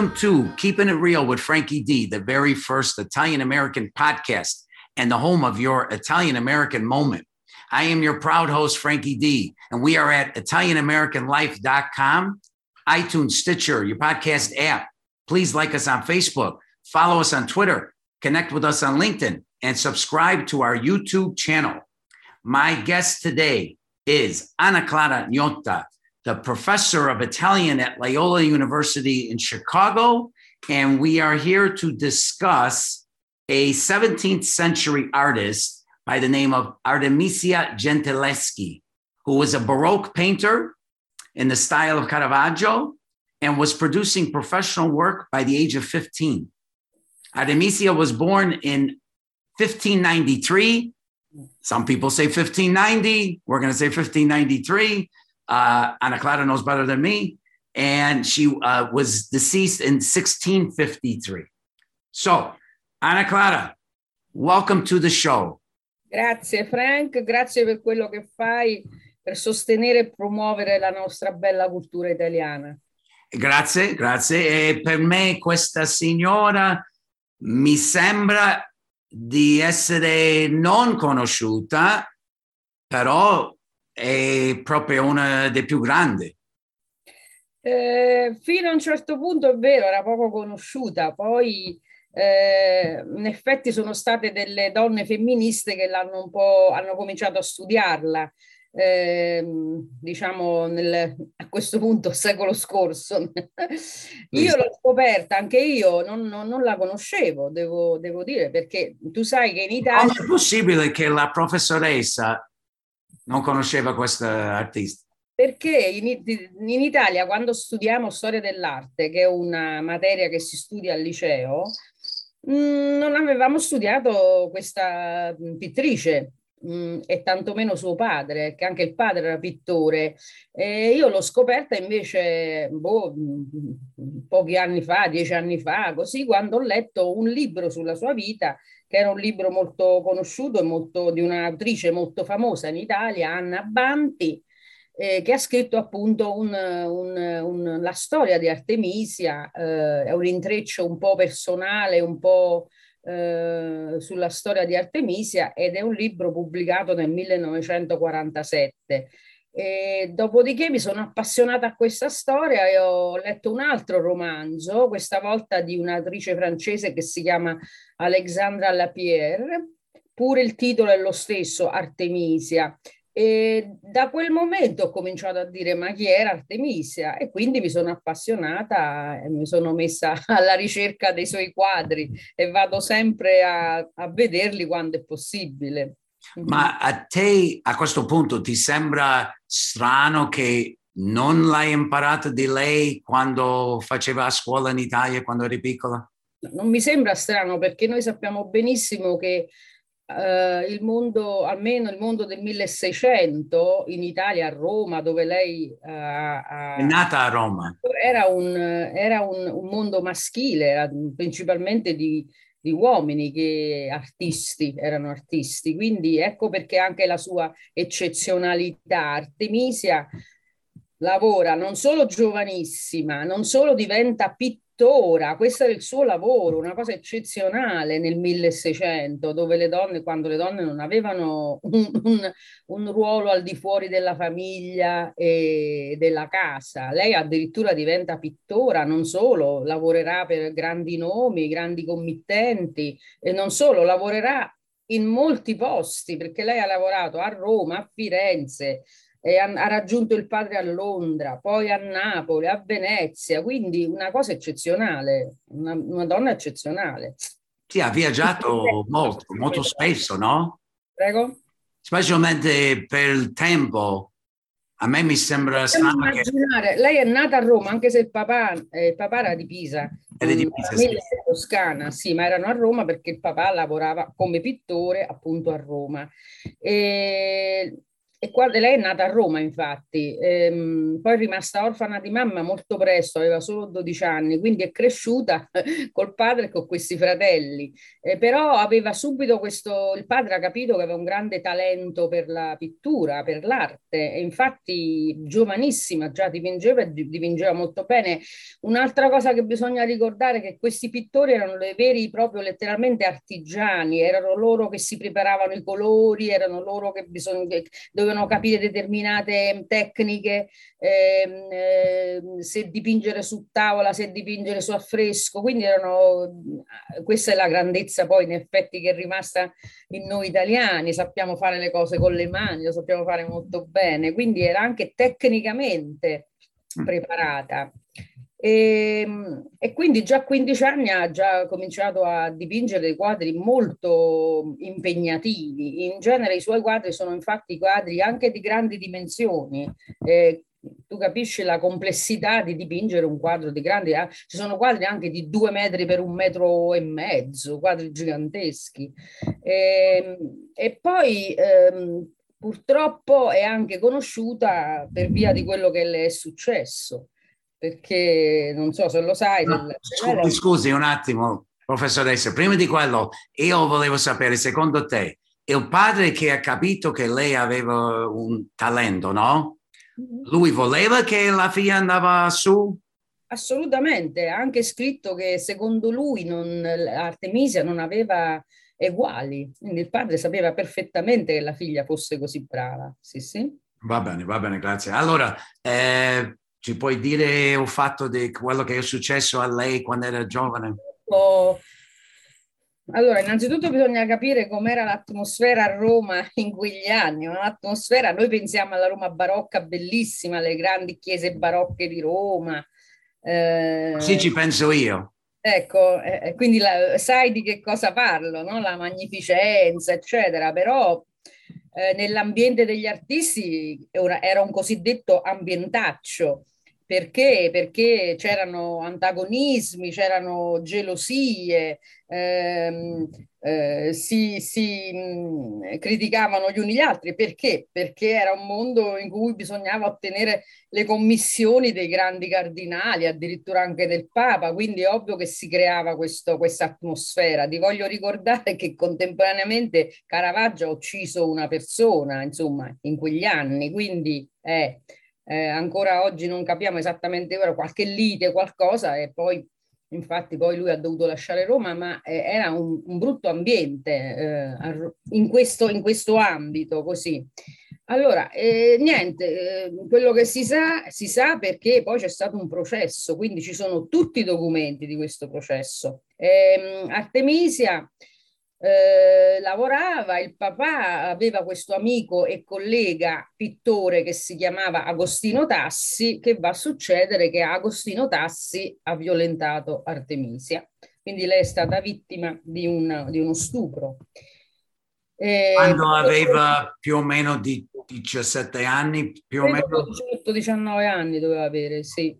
Welcome to Keeping It Real with Frankie D, the very first Italian American podcast and the home of your Italian American moment. I am your proud host, Frankie D, and we are at ItalianAmericanLife.com, iTunes, Stitcher, your podcast app. Please like us on Facebook, follow us on Twitter, connect with us on LinkedIn, and subscribe to our YouTube channel. My guest today is Anna Clara Gnotta, the professor of Italian at Loyola University in Chicago. And we are here to discuss a 17th century artist by the name of Artemisia Gentileschi, who was a Baroque painter in the style of Caravaggio and was producing professional work by the age of 15. Artemisia was born in 1593. Some people say 1590. We're going to say 1593 uh, Ana Clara knows better than me. And she uh, was deceased in 1653. So, Ana Clara, welcome to the show. Grazie Frank, grazie per quello che fai per sostenere e promuovere la nostra bella cultura italiana. Grazie, grazie. E per me questa signora mi sembra di essere non conosciuta, però è proprio una dei più grandi. Eh, fino a un certo punto è vero, era poco conosciuta, poi eh, in effetti sono state delle donne femministe che l'hanno un po' hanno cominciato a studiarla. Eh, diciamo nel, a questo punto secolo scorso io l'ho scoperta anche io non, non, non la conoscevo devo, devo, dire perché tu sai che in Italia come è possibile che la professoressa non conosceva questa artista? Perché in, in, Italia quando studiamo storia dell'arte, che è una materia che si studia al liceo, mm, non avevamo studiato questa pittrice mh, e tantomeno suo padre, che anche il padre era pittore. E io l'ho scoperta invece boh, pochi anni fa, dieci anni fa, così quando ho letto un libro sulla sua vita che era un libro molto conosciuto e di un'autrice molto famosa in Italia, Anna Banti, eh, che ha scritto appunto un, un, un, la storia di Artemisia, eh, è un intreccio un po' personale, un po' eh, sulla storia di Artemisia ed è un libro pubblicato nel 1947. E dopodiché mi sono appassionata a questa storia e ho letto un altro romanzo, questa volta di un'attrice francese che si chiama Alexandra Lapierre, pure il titolo è lo stesso, Artemisia. E da quel momento ho cominciato a dire ma chi era Artemisia e quindi mi sono appassionata e mi sono messa alla ricerca dei suoi quadri e vado sempre a, a vederli quando è possibile. Ma a te a questo punto ti sembra strano che non l'hai imparato di lei quando faceva a scuola in Italia, quando eri piccola? Non mi sembra strano perché noi sappiamo benissimo che Uh, il mondo, almeno il mondo del 1600 in Italia, a Roma, dove lei uh, è nata a Roma, era un, era un, un mondo maschile, principalmente di, di uomini che artisti, erano artisti. Quindi ecco perché anche la sua eccezionalità. Artemisia lavora non solo giovanissima, non solo diventa pittora, pittora, questo era il suo lavoro, una cosa eccezionale nel 1600, dove le donne, quando le donne non avevano un, un, un ruolo al di fuori della famiglia e della casa, lei addirittura diventa pittora, non solo, lavorerà per grandi nomi, grandi committenti e non solo, lavorerà in molti posti, perché lei ha lavorato a Roma, a Firenze, e ha, raggiunto il padre a Londra, poi a Napoli, a Venezia, quindi una cosa eccezionale, una, una donna eccezionale. Sì, ha viaggiato molto, molto spesso, no? Prego? Specialmente per il tempo. A me mi sembra strano che... Lei è nata a Roma, anche se il papà, eh, il papà era di Pisa. Era di Pisa, sì. Toscana, sì, ma erano a Roma perché il papà lavorava come pittore appunto a Roma. E e qua, lei è nata a Roma, infatti, ehm, poi è rimasta orfana di mamma molto presto, aveva solo 12 anni, quindi è cresciuta col padre e con questi fratelli. Eh, però aveva subito questo, il padre ha capito che aveva un grande talento per la pittura, per l'arte, e infatti giovanissima già dipingeva e dipingeva molto bene. Un'altra cosa che bisogna ricordare è che questi pittori erano dei veri, proprio letteralmente artigiani, erano loro che si preparavano i colori, erano loro che bisogna, dovevano dovevano capire determinate tecniche, ehm, eh, se dipingere su tavola, se dipingere su affresco, quindi erano, questa è la grandezza poi in effetti che è rimasta in noi italiani, sappiamo fare le cose con le mani, lo sappiamo fare molto bene, quindi era anche tecnicamente mm. preparata. E, ehm, e, quindi già a 15 anni ha già cominciato a dipingere dei quadri molto impegnativi. In genere i suoi quadri sono infatti quadri anche di grandi dimensioni. Eh, tu capisci la complessità di dipingere un quadro di grandi, eh? ci sono quadri anche di due metri per un metro e mezzo, quadri giganteschi. E, ehm, e poi ehm, purtroppo è anche conosciuta per via di quello che le è successo perché non so se lo sai. No, scusi, scusi un attimo, professoressa, prima di quello io volevo sapere, secondo te, il padre che ha capito che lei aveva un talento, no? Mm-hmm. Lui voleva che la figlia andava su? Assolutamente, ha anche scritto che secondo lui non, Artemisia non aveva eguali, quindi il padre sapeva perfettamente che la figlia fosse così brava. Sì, sì. Va bene, va bene, grazie. Allora, eh, ci puoi dire un fatto di quello che è successo a lei quando era giovane? Oh. Allora, innanzitutto bisogna capire com'era l'atmosfera a Roma in quegli anni. Un'atmosfera, noi pensiamo alla Roma barocca bellissima, alle grandi chiese barocche di Roma. Eh, sì, ci penso io. Ecco, eh, eh, quindi la, sai di che cosa parlo, no? La magnificenza, eccetera, però eh, nell'ambiente degli artisti era un cosiddetto ambientaccio, perché? Perché c'erano antagonismi, c'erano gelosie, ehm, eh, si, si mh, criticavano gli uni gli altri. Perché? Perché era un mondo in cui bisognava ottenere le commissioni dei grandi cardinali, addirittura anche del Papa, quindi è ovvio che si creava questa atmosfera. Ti voglio ricordare che contemporaneamente Caravaggio ha ucciso una persona, insomma, in quegli anni, quindi... Eh, eh, ancora oggi non capiamo esattamente ora qualche lite, qualcosa e poi infatti poi lui ha dovuto lasciare Roma, ma eh, era un, un, brutto ambiente eh, in, questo, in, questo, ambito così. Allora, eh, niente, eh, quello che si sa, si sa perché poi c'è stato un processo, quindi ci sono tutti i documenti di questo processo. Ehm, Artemisia eh, lavorava, il papà aveva questo amico e collega pittore che si chiamava Agostino Tassi, che va a succedere che Agostino Tassi ha violentato Artemisia. Quindi lei è stata vittima di, un, di uno stupro. Eh, Quando aveva più o meno di 17 anni, più o meno? 18-19 anni doveva avere, sì.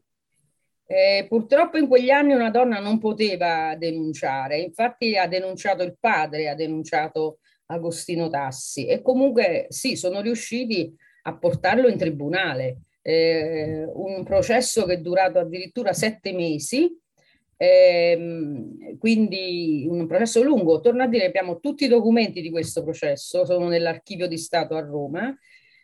Eh, purtroppo in quegli anni una donna non poteva denunciare, infatti ha denunciato il padre, ha denunciato Agostino Tassi e comunque sì, sono riusciti a portarlo in tribunale. Eh, un processo che è durato addirittura sette mesi, ehm, quindi un processo lungo. Torno a dire, abbiamo tutti i documenti di questo processo, sono nell'archivio di Stato a Roma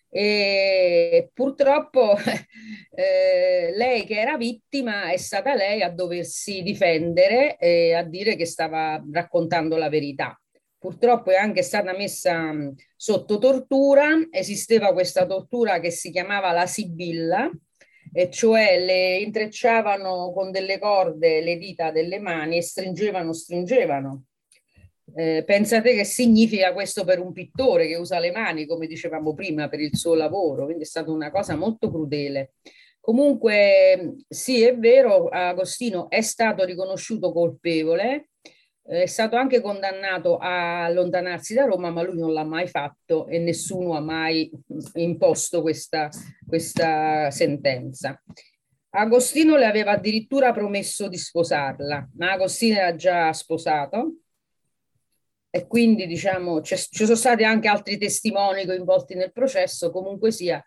e purtroppo eh, lei che era vittima è stata lei a doversi difendere e a dire che stava raccontando la verità. Purtroppo è anche stata messa sotto tortura, esisteva questa tortura che si chiamava la sibilla, e cioè le intrecciavano con delle corde le dita delle mani e stringevano, stringevano eh, pensate che significa questo per un pittore che usa le mani, come dicevamo prima, per il suo lavoro, quindi è stata una cosa molto crudele. Comunque, sì, è vero, Agostino è stato riconosciuto colpevole, eh, è stato anche condannato a allontanarsi da Roma, ma lui non l'ha mai fatto e nessuno ha mai imposto questa, questa sentenza. Agostino le aveva addirittura promesso di sposarla, ma Agostino era già sposato e quindi diciamo ci sono stati anche altri testimoni coinvolti nel processo, comunque sia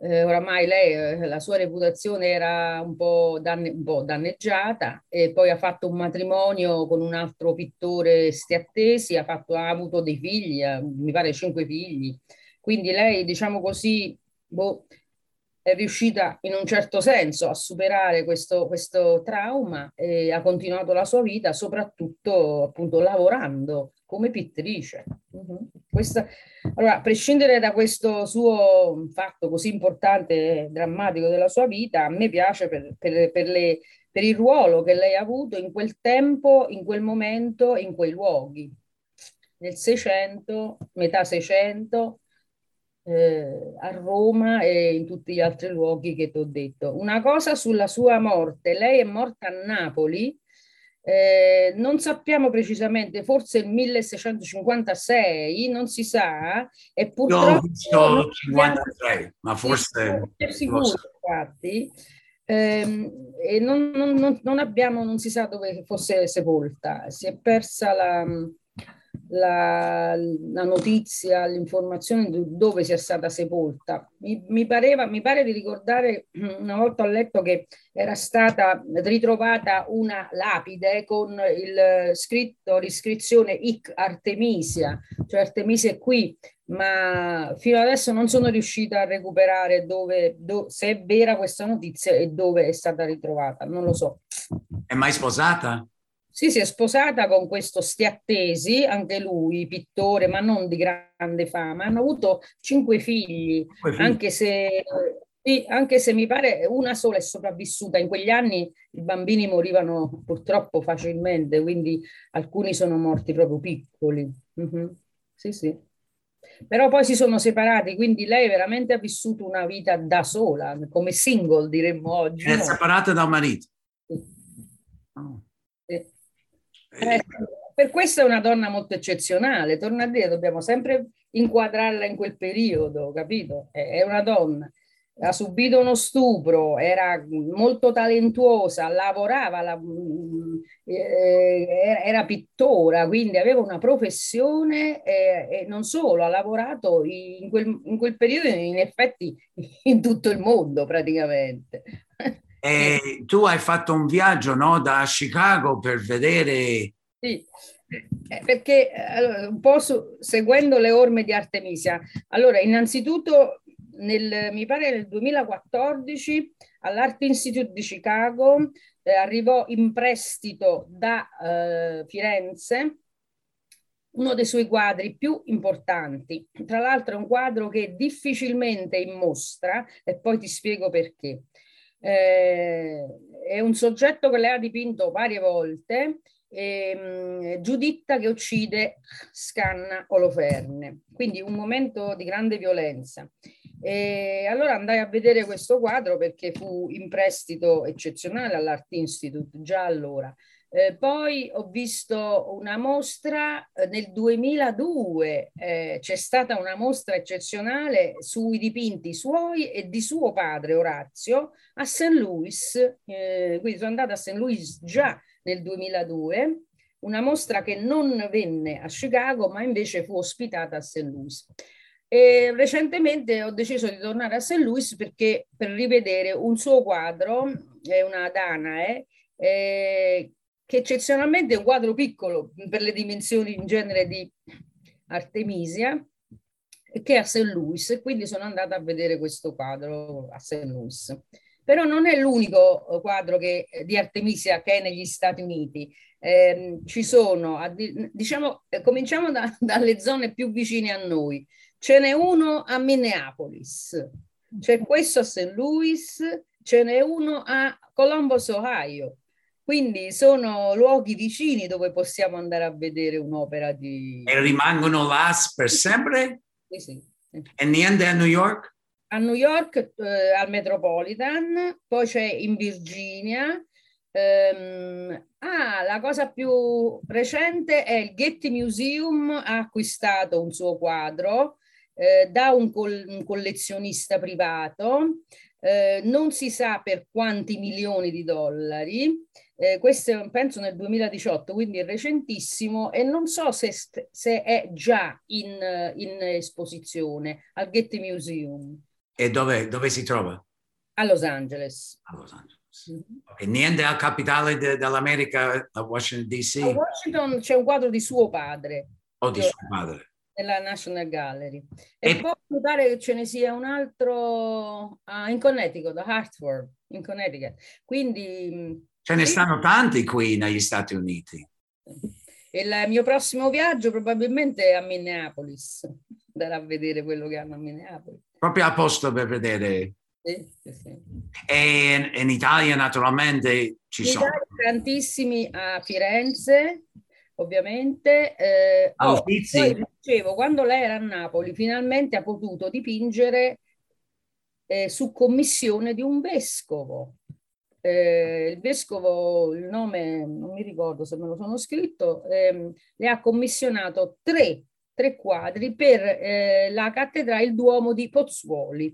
eh, oramai lei, eh, la sua reputazione era un po, danne, un po', danneggiata e poi ha fatto un matrimonio con un altro pittore stiattesi, ha, fatto, ha avuto dei figli, eh, mi pare cinque figli. Quindi lei, diciamo così, boh, è riuscita in un certo senso a superare questo, questo trauma e ha continuato la sua vita, soprattutto appunto lavorando come pittrice. Uh-huh. Questa, allora, a prescindere da questo suo fatto così importante e drammatico della sua vita, a me piace per, per, per, le, per il ruolo che lei ha avuto in quel tempo, in quel momento, in quei luoghi. Nel 600, metà 600, eh, a Roma e in tutti gli altri luoghi che ti ho detto. Una cosa sulla sua morte, lei è morta a Napoli eh, non sappiamo precisamente, forse il 1656, non si sa, e purtroppo... No, 53, ma forse... Sicuro, infatti, ehm, e non, non, non, abbiamo, non si sa dove fosse sepolta, si è persa la la, la notizia, l'informazione di dove sia stata sepolta. Mi, mi, pareva, mi pare di ricordare, una volta ho letto che era stata ritrovata una lapide con il scritto, l'iscrizione Ic Artemisia, cioè Artemisia è qui, ma fino adesso non sono riuscita a recuperare dove, do, se è vera questa notizia e dove è stata ritrovata, non lo so. È mai sposata? Sì, si è sposata con questo Stiattesi, anche lui pittore, ma non di grande fama. Hanno avuto cinque figli, figli. Anche, se, anche se mi pare una sola è sopravvissuta. In quegli anni i bambini morivano purtroppo facilmente, quindi alcuni sono morti proprio piccoli. Uh-huh. Sì, sì. Però poi si sono separati, quindi lei veramente ha vissuto una vita da sola, come single diremmo oggi. È no? separata dal marito. Sì. Oh. Eh, per questo è una donna molto eccezionale, torna a dire, dobbiamo sempre inquadrarla in quel periodo, capito? È una donna, ha subito uno stupro, era molto talentuosa, lavorava, la, eh, era pittora, quindi aveva una professione eh, e non solo, ha lavorato in quel, in quel periodo in effetti in tutto il mondo praticamente. E tu hai fatto un viaggio no, da Chicago per vedere... Sì, eh, perché allora, un po' su, seguendo le orme di Artemisia. Allora, innanzitutto, nel, mi pare nel 2014 all'Art Institute di Chicago eh, arrivò in prestito da eh, Firenze uno dei suoi quadri più importanti. Tra l'altro è un quadro che difficilmente in mostra e poi ti spiego perché. Eh, è un soggetto che lei ha dipinto varie volte, eh, Giuditta che uccide Scanna Oloferne, quindi un momento di grande violenza. E allora andai a vedere questo quadro perché fu in prestito eccezionale all'Art Institute già allora. Eh, poi ho visto una mostra eh, nel 2002, eh, c'è stata una mostra eccezionale sui dipinti suoi e di suo padre Orazio a St. Louis, eh, quindi sono andata a St. Louis già nel 2002, una mostra che non venne a Chicago ma invece fu ospitata a St. Louis. E recentemente ho deciso di tornare a St. Louis perché per rivedere un suo quadro, è una Danae, eh, che eccezionalmente è un quadro piccolo per le dimensioni in genere di Artemisia, che è a St. Louis, quindi sono andata a vedere questo quadro a St. Louis. Però non è l'unico quadro che, di Artemisia che è negli Stati Uniti. Eh, ci sono, diciamo, eh, cominciamo da, dalle zone più vicine a noi. Ce n'è uno a Minneapolis, c'è questo a St. Louis, ce n'è uno a Columbus, Ohio, quindi sono luoghi vicini dove possiamo andare a vedere un'opera di... E rimangono là per sempre? Sì, sì. E niente a New York? A New York, eh, al Metropolitan, poi c'è in Virginia. Ehm, ah, la cosa più recente è il Getty Museum ha acquistato un suo quadro eh, da un, col- un collezionista privato eh, non si sa per quanti milioni di dollari, eh, questo penso nel 2018, quindi è recentissimo e non so se, se è già in, in, esposizione al Getty Museum. E dove, dove, si trova? A Los Angeles. A Los Angeles. Mm-hmm. E niente al capitale de, dell'America, a Washington DC? A Washington c'è un quadro di suo padre. O di suo padre nella National Gallery. E, e poi notare che ce ne sia un altro uh, in Connecticut, a Hartford, in Connecticut. Quindi... Ce ne stanno tanti qui negli Stati Uniti. Il mio prossimo viaggio probabilmente è a Minneapolis, andare a vedere quello che hanno a Minneapolis. Proprio a posto per vedere. Sì, sì, sì. E in, in, Italia naturalmente ci in sono. Italia, tantissimi a Firenze, ovviamente. Eh, oh, poi, dicevo, quando lei era a Napoli, finalmente ha potuto dipingere eh, su commissione di un vescovo. Eh, il vescovo, il nome non mi ricordo se me lo sono scritto, ehm, le ha commissionato tre, tre quadri per eh, la cattedrale, il Duomo di Pozzuoli.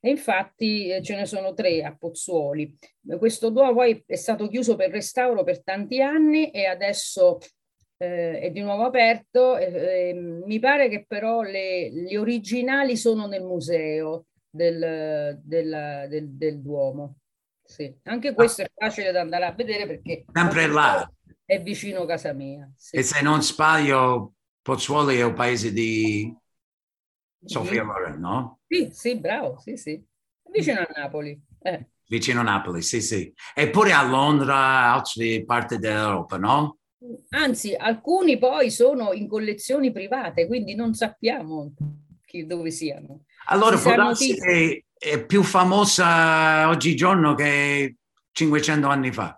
E infatti eh, ce ne sono tre a Pozzuoli. Questo Duomo poi è stato chiuso per restauro per tanti anni e adesso eh, è di nuovo aperto. Eh, mi pare che però le, gli originali sono nel museo del, del, del, del Duomo. Sì. Anche questo è facile da andare a vedere perché sempre là è vicino a casa mia. Sì. E se non sbaglio, Pozzuoli è un paese di Sofia Loren, no? Sì, sì, bravo, sì, sì. Vicino a Napoli. Eh. Vicino a Napoli, sì, sì. Eppure a Londra, altre parti dell'Europa, no? Anzi, alcuni poi sono in collezioni private, quindi non sappiamo chi, dove siano. Allora, può darsi che è più famosa oggigiorno che 500 anni fa.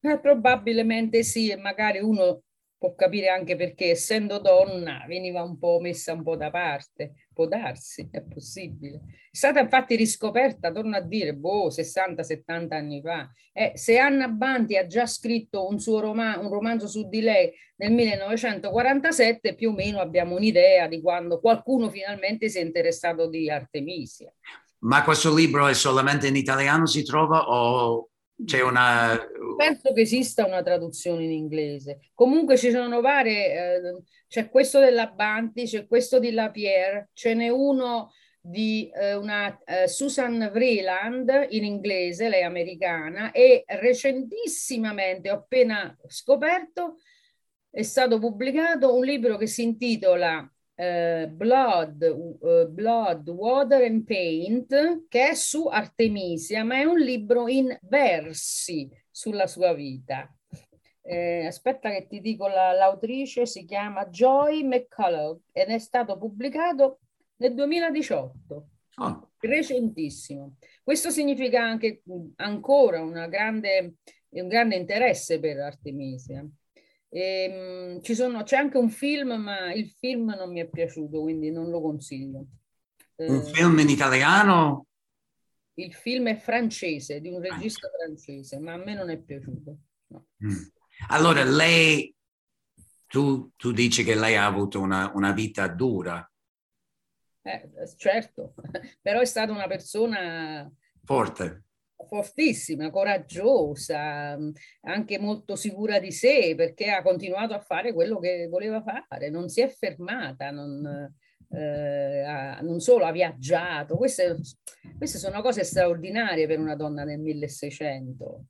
Eh, probabilmente sì, magari uno può capire anche perché essendo donna veniva un po' messa un po' da parte, può darsi, è possibile. È stata infatti riscoperta, torno a dire, boh, 60-70 anni fa. Eh, se Anna Banti ha già scritto un suo romanzo, un romanzo su di lei nel 1947, più o meno abbiamo un'idea di quando qualcuno finalmente si è interessato di Artemisia. Ma questo libro è solamente in italiano si trova o c'è una... Penso che esista una traduzione in inglese. Comunque ci sono varie, eh, c'è questo della Banti, c'è questo di Lapierre, ce n'è uno di eh, una eh, Susan Vreeland in inglese, lei è americana, e recentissimamente ho appena scoperto è stato pubblicato un libro che si intitola eh, Blood, uh, Blood, Water and Paint, che è su Artemisia, ma è un libro in versi sulla sua vita. Eh, aspetta che ti dico la, l'autrice, si chiama Joy McCullough ed è stato pubblicato nel 2018, oh. recentissimo. Questo significa anche ancora grande, un grande interesse per Artemisia. E, ci sono, c'è anche un film, ma il film non mi è piaciuto, quindi non lo consiglio. Un eh, film in italiano? Il film è francese, di un regista francese, ma a me non è piaciuto. No. Mm. Allora, lei, tu, tu, dici che lei ha avuto una, una vita dura. Eh, certo, però è stata una persona... Forte fortissima, coraggiosa, anche molto sicura di sé perché ha continuato a fare quello che voleva fare, non si è fermata, non, eh, ha, non solo ha viaggiato, queste, queste sono cose straordinarie per una donna nel 1600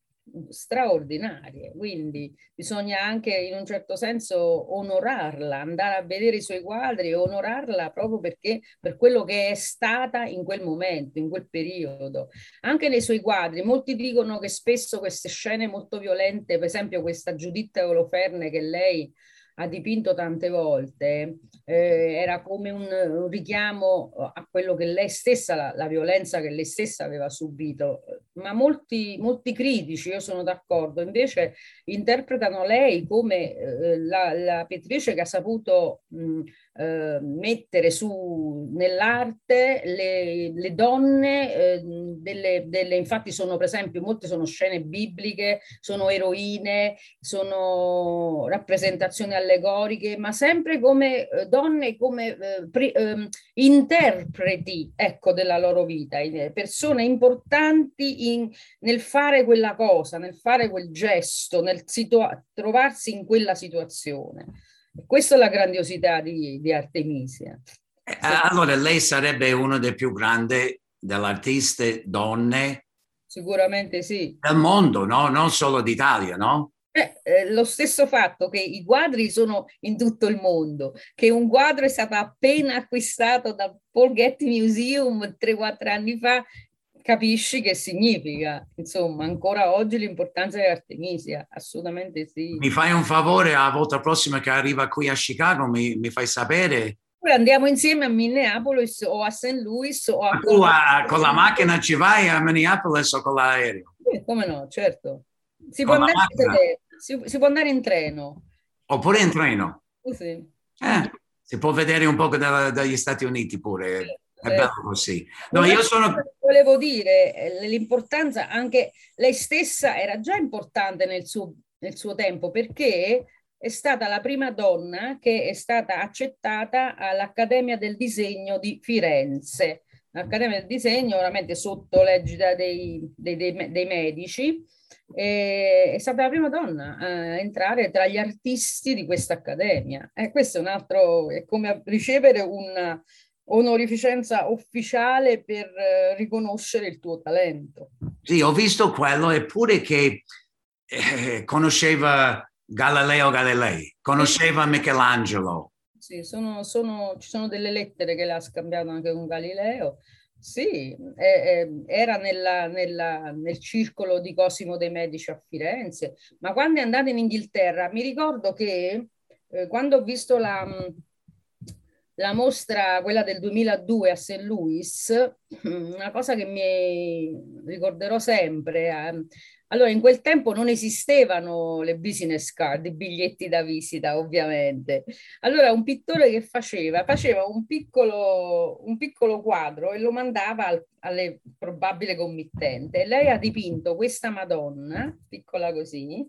straordinarie, quindi bisogna anche in un certo senso onorarla, andare a vedere i suoi quadri e onorarla proprio perché per quello che è stata in quel momento, in quel periodo. Anche nei suoi quadri, molti dicono che spesso queste scene molto violente, per esempio questa Giuditta Oloferne che lei ha dipinto tante volte, eh, era come un, un, richiamo a quello che lei stessa, la, la, violenza che lei stessa aveva subito. Ma molti, molti critici, io sono d'accordo, invece interpretano lei come eh, la, la, pittrice che ha saputo mh, eh, mettere su nell'arte le, le donne, eh, delle, delle, infatti sono per esempio, molte sono scene bibliche, sono eroine, sono rappresentazioni allegoriche, ma sempre come eh, donne, come eh, pri, ehm, interpreti ecco, della loro vita, persone importanti in, nel fare quella cosa, nel fare quel gesto, nel situa- trovarsi in quella situazione. Questa è la grandiosità di, di Artemisia. Eh, allora lei sarebbe una delle più grandi delle artiste donne? Sicuramente sì. Del mondo, no? Non solo d'Italia, no? Eh, eh, lo stesso fatto che i quadri sono in tutto il mondo, che un quadro è stato appena acquistato da Paul Getty Museum 3-4 anni fa capisci che significa, insomma, ancora oggi l'importanza di Artemisia, assolutamente sì. Mi fai un favore, la volta prossima che arriva qui a Chicago mi, mi fai sapere? Poi andiamo insieme a Minneapolis o a St. Louis o a... Tu a, con la macchina ci vai a Minneapolis o con l'aereo? Sì, come no, certo. Si può, si, si può, andare in treno. Oppure in treno? Sì. Eh, si può vedere un po' dagli Stati Uniti pure. Sì. È bello così. No, io sono... Volevo dire eh, l'importanza, anche lei stessa era già importante nel suo, nel suo tempo perché è stata la prima donna che è stata accettata all'Accademia del Disegno di Firenze. L'Accademia del Disegno, veramente sotto l'egida dei, dei, dei, dei medici, è stata la prima donna a entrare tra gli artisti di questa accademia. E questo è un altro, è come ricevere un, onorificenza ufficiale per eh, riconoscere il tuo talento. Sì, ho visto quello, eppure che eh, conosceva Galileo Galilei, conosceva Michelangelo. Sì, sono, sono, ci sono delle lettere che l'ha scambiato anche con Galileo. Sì, eh, era nella, nella, nel circolo di Cosimo dei Medici a Firenze, ma quando è andata in Inghilterra mi ricordo che eh, quando ho visto la, la mostra, quella del 2002 a St. Louis, una cosa che mi ricorderò sempre. Eh. Allora, in quel tempo non esistevano le business card, i biglietti da visita, ovviamente. Allora, un pittore che faceva, faceva un piccolo, un piccolo quadro e lo mandava al, alle probabile committente. Lei ha dipinto questa Madonna, piccola così,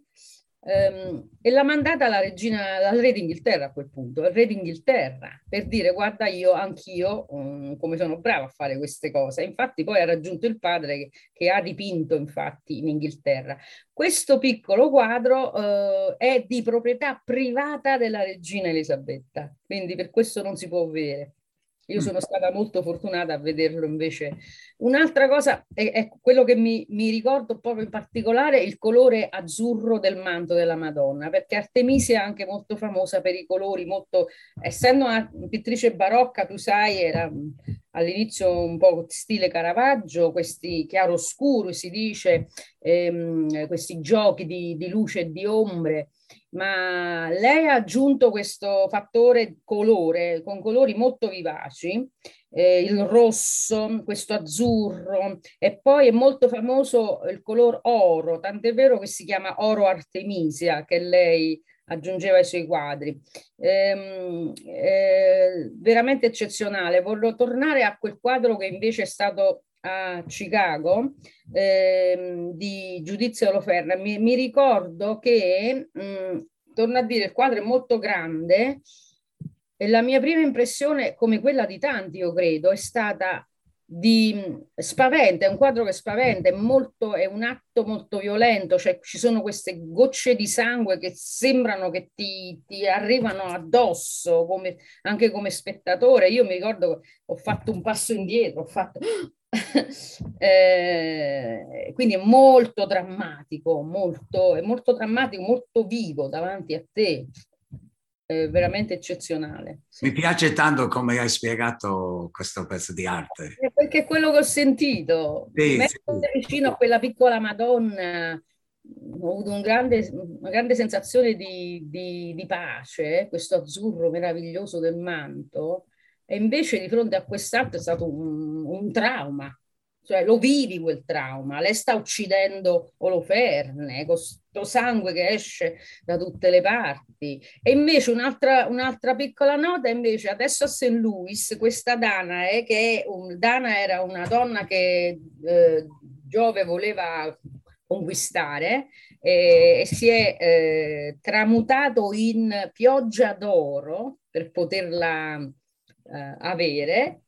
e l'ha mandata alla regina, al re d'Inghilterra a quel punto, al re d'Inghilterra, per dire guarda io, anch'io, um, come sono brava a fare queste cose. Infatti poi ha raggiunto il padre che, che ha dipinto infatti in Inghilterra. Questo piccolo quadro uh, è di proprietà privata della regina Elisabetta, quindi per questo non si può vedere. Io mm. sono stata molto fortunata a vederlo invece. Un'altra cosa è, è quello che mi, mi, ricordo proprio in particolare, il colore azzurro del manto della Madonna, perché Artemisia è anche molto famosa per i colori, molto, essendo una pittrice barocca, tu sai, era all'inizio un po' stile Caravaggio, questi chiaroscuri si dice, ehm, questi giochi di, di luce e di ombre ma lei ha aggiunto questo fattore colore con colori molto vivaci, eh, il rosso, questo azzurro e poi è molto famoso il color oro, tant'è vero che si chiama oro artemisia che lei aggiungeva ai suoi quadri. Ehm, eh, veramente eccezionale. Voglio tornare a quel quadro che invece è stato a Chicago eh, di Giudizio Oloferna, mi, mi ricordo che, mh, mm, torno a dire, il quadro è molto grande e la mia prima impressione, come quella di tanti, io credo, è stata di mm, spaventa, è un quadro che spaventa, è, molto, è un atto molto violento, cioè ci sono queste gocce di sangue che sembrano che ti, ti arrivano addosso, come, anche come spettatore. Io mi ricordo ho fatto un passo indietro, ho fatto eh, quindi è molto drammatico, molto, è molto drammatico, molto vivo davanti a te, è veramente eccezionale. Mi piace tanto come hai spiegato questo pezzo di arte. Eh, perché è quello che ho sentito, sì, sì. vicino a quella piccola Madonna, ho avuto un grande, una grande sensazione di, di, di pace, questo azzurro meraviglioso del manto, e invece di fronte a quest'altro è stato un, un trauma, cioè lo vivi quel trauma, lei sta uccidendo Oloferne, questo sangue che esce da tutte le parti. E invece un'altra, un'altra piccola nota, invece adesso a St. Louis, questa Dana, eh, che un, Dana era una donna che eh, Giove voleva conquistare eh, e si è eh, tramutato in pioggia d'oro per poterla eh, avere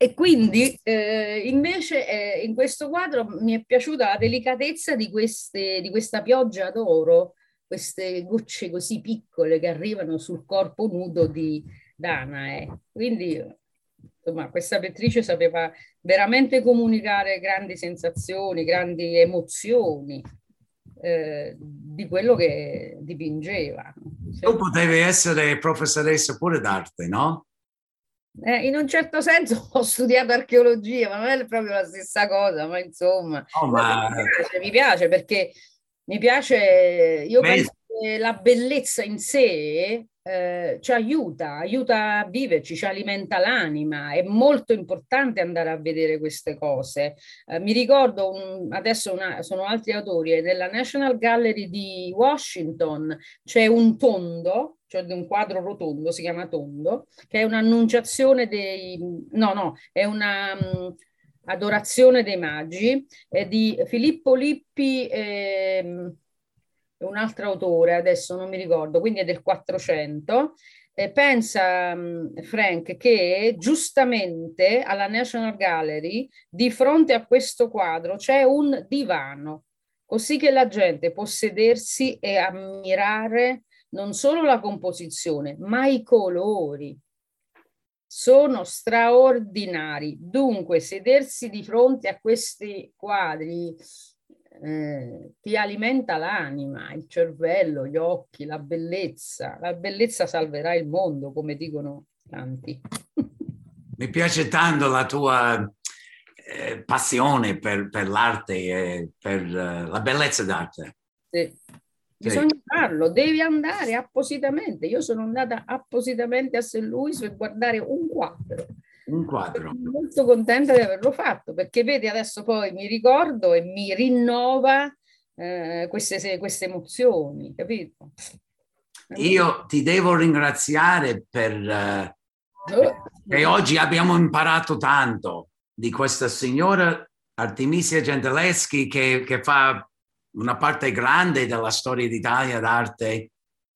e quindi eh, invece eh, in questo quadro mi è piaciuta la delicatezza di, queste, di questa pioggia d'oro, queste gocce così piccole che arrivano sul corpo nudo di Danae. Quindi insomma, questa pittrice sapeva veramente comunicare grandi sensazioni, grandi emozioni eh, di quello che dipingeva. Tu potevi essere professoressa pure d'arte, no? Eh, in un certo senso ho studiato archeologia, ma non è proprio la stessa cosa, ma insomma, oh, ma... Mi, piace, mi, piace, perché mi piace, io Beh... penso che la bellezza in sé eh, ci aiuta, aiuta a viverci, ci alimenta l'anima, è molto importante andare a vedere queste cose. Eh, mi ricordo, un, adesso una, sono altri autori, nella National Gallery di Washington c'è un tondo, cioè di un quadro rotondo, si chiama Tondo, che è un'annunciazione dei... no, no, è una... Um, adorazione dei magi, è di Filippo Lippi, eh, un altro autore, adesso non mi ricordo, quindi è del 400. Eh, pensa um, Frank che giustamente alla National Gallery, di fronte a questo quadro, c'è un divano, così che la gente può sedersi e ammirare non solo la composizione, ma i colori. Sono straordinari. Dunque, sedersi di fronte a questi quadri eh, ti alimenta l'anima, il cervello, gli occhi, la bellezza. La bellezza salverà il mondo, come dicono tanti. Mi piace tanto la tua eh, passione per, per l'arte e per uh, la bellezza d'arte. Sì. Bisogna sì. farlo, devi andare appositamente. Io sono andata appositamente a St. Louis per guardare un quadro. Un quadro. Sono molto contenta di averlo fatto perché vedi adesso poi mi ricordo e mi rinnova eh, queste, queste emozioni, capito? Io ti devo ringraziare per eh, che oggi abbiamo imparato tanto di questa signora Artemisia Gentileschi che, che fa una parte grande della storia d'Italia d'arte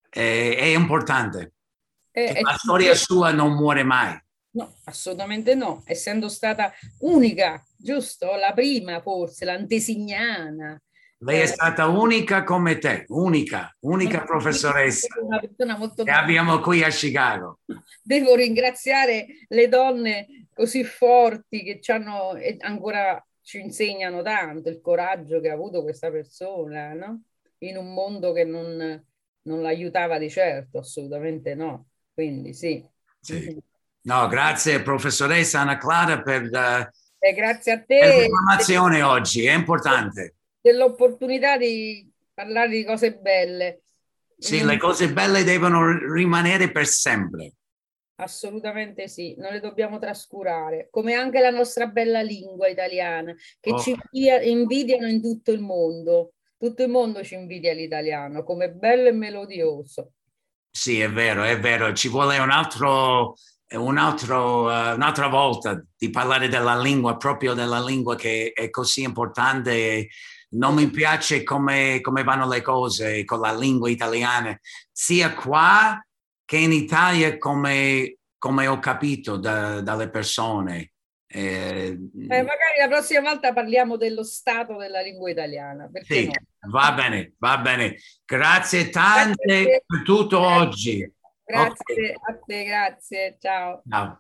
è, è importante. Eh, la storia sua non muore mai. No, assolutamente no, essendo stata unica, giusto? La prima forse, l'antesignana. Lei è eh, stata unica come te, unica, unica professoressa una persona molto che abbiamo qui a Chicago. Devo ringraziare le donne così forti che ci hanno ancora ci insegnano tanto il coraggio che ha avuto questa persona, no? In un mondo che non, non l'aiutava di certo, assolutamente no. Quindi sì. sì. No, grazie professoressa Anna Clara per, uh, eh, grazie a te per l'informazione oggi, è importante. Dell'opportunità di parlare di cose belle. Sì, mm. le cose belle devono rimanere per sempre. Assolutamente sì, non le dobbiamo trascurare, come anche la nostra bella lingua italiana, che oh. ci invidiano in tutto il mondo. Tutto il mondo ci invidia l'italiano come bello e melodioso. Sì, è vero, è vero. Ci vuole un altro, un altro, uh, un'altra volta di parlare della lingua, proprio della lingua che è così importante. Non mi piace come, come vanno le cose con la lingua italiana, sia qua che in Italia, come, come ho capito da, dalle persone, eh, eh, magari la prossima volta parliamo dello stato della lingua italiana. Sì, no? va bene, va bene. Grazie tante grazie. per tutto grazie. oggi. Grazie okay. a te, grazie. Ciao. Ciao.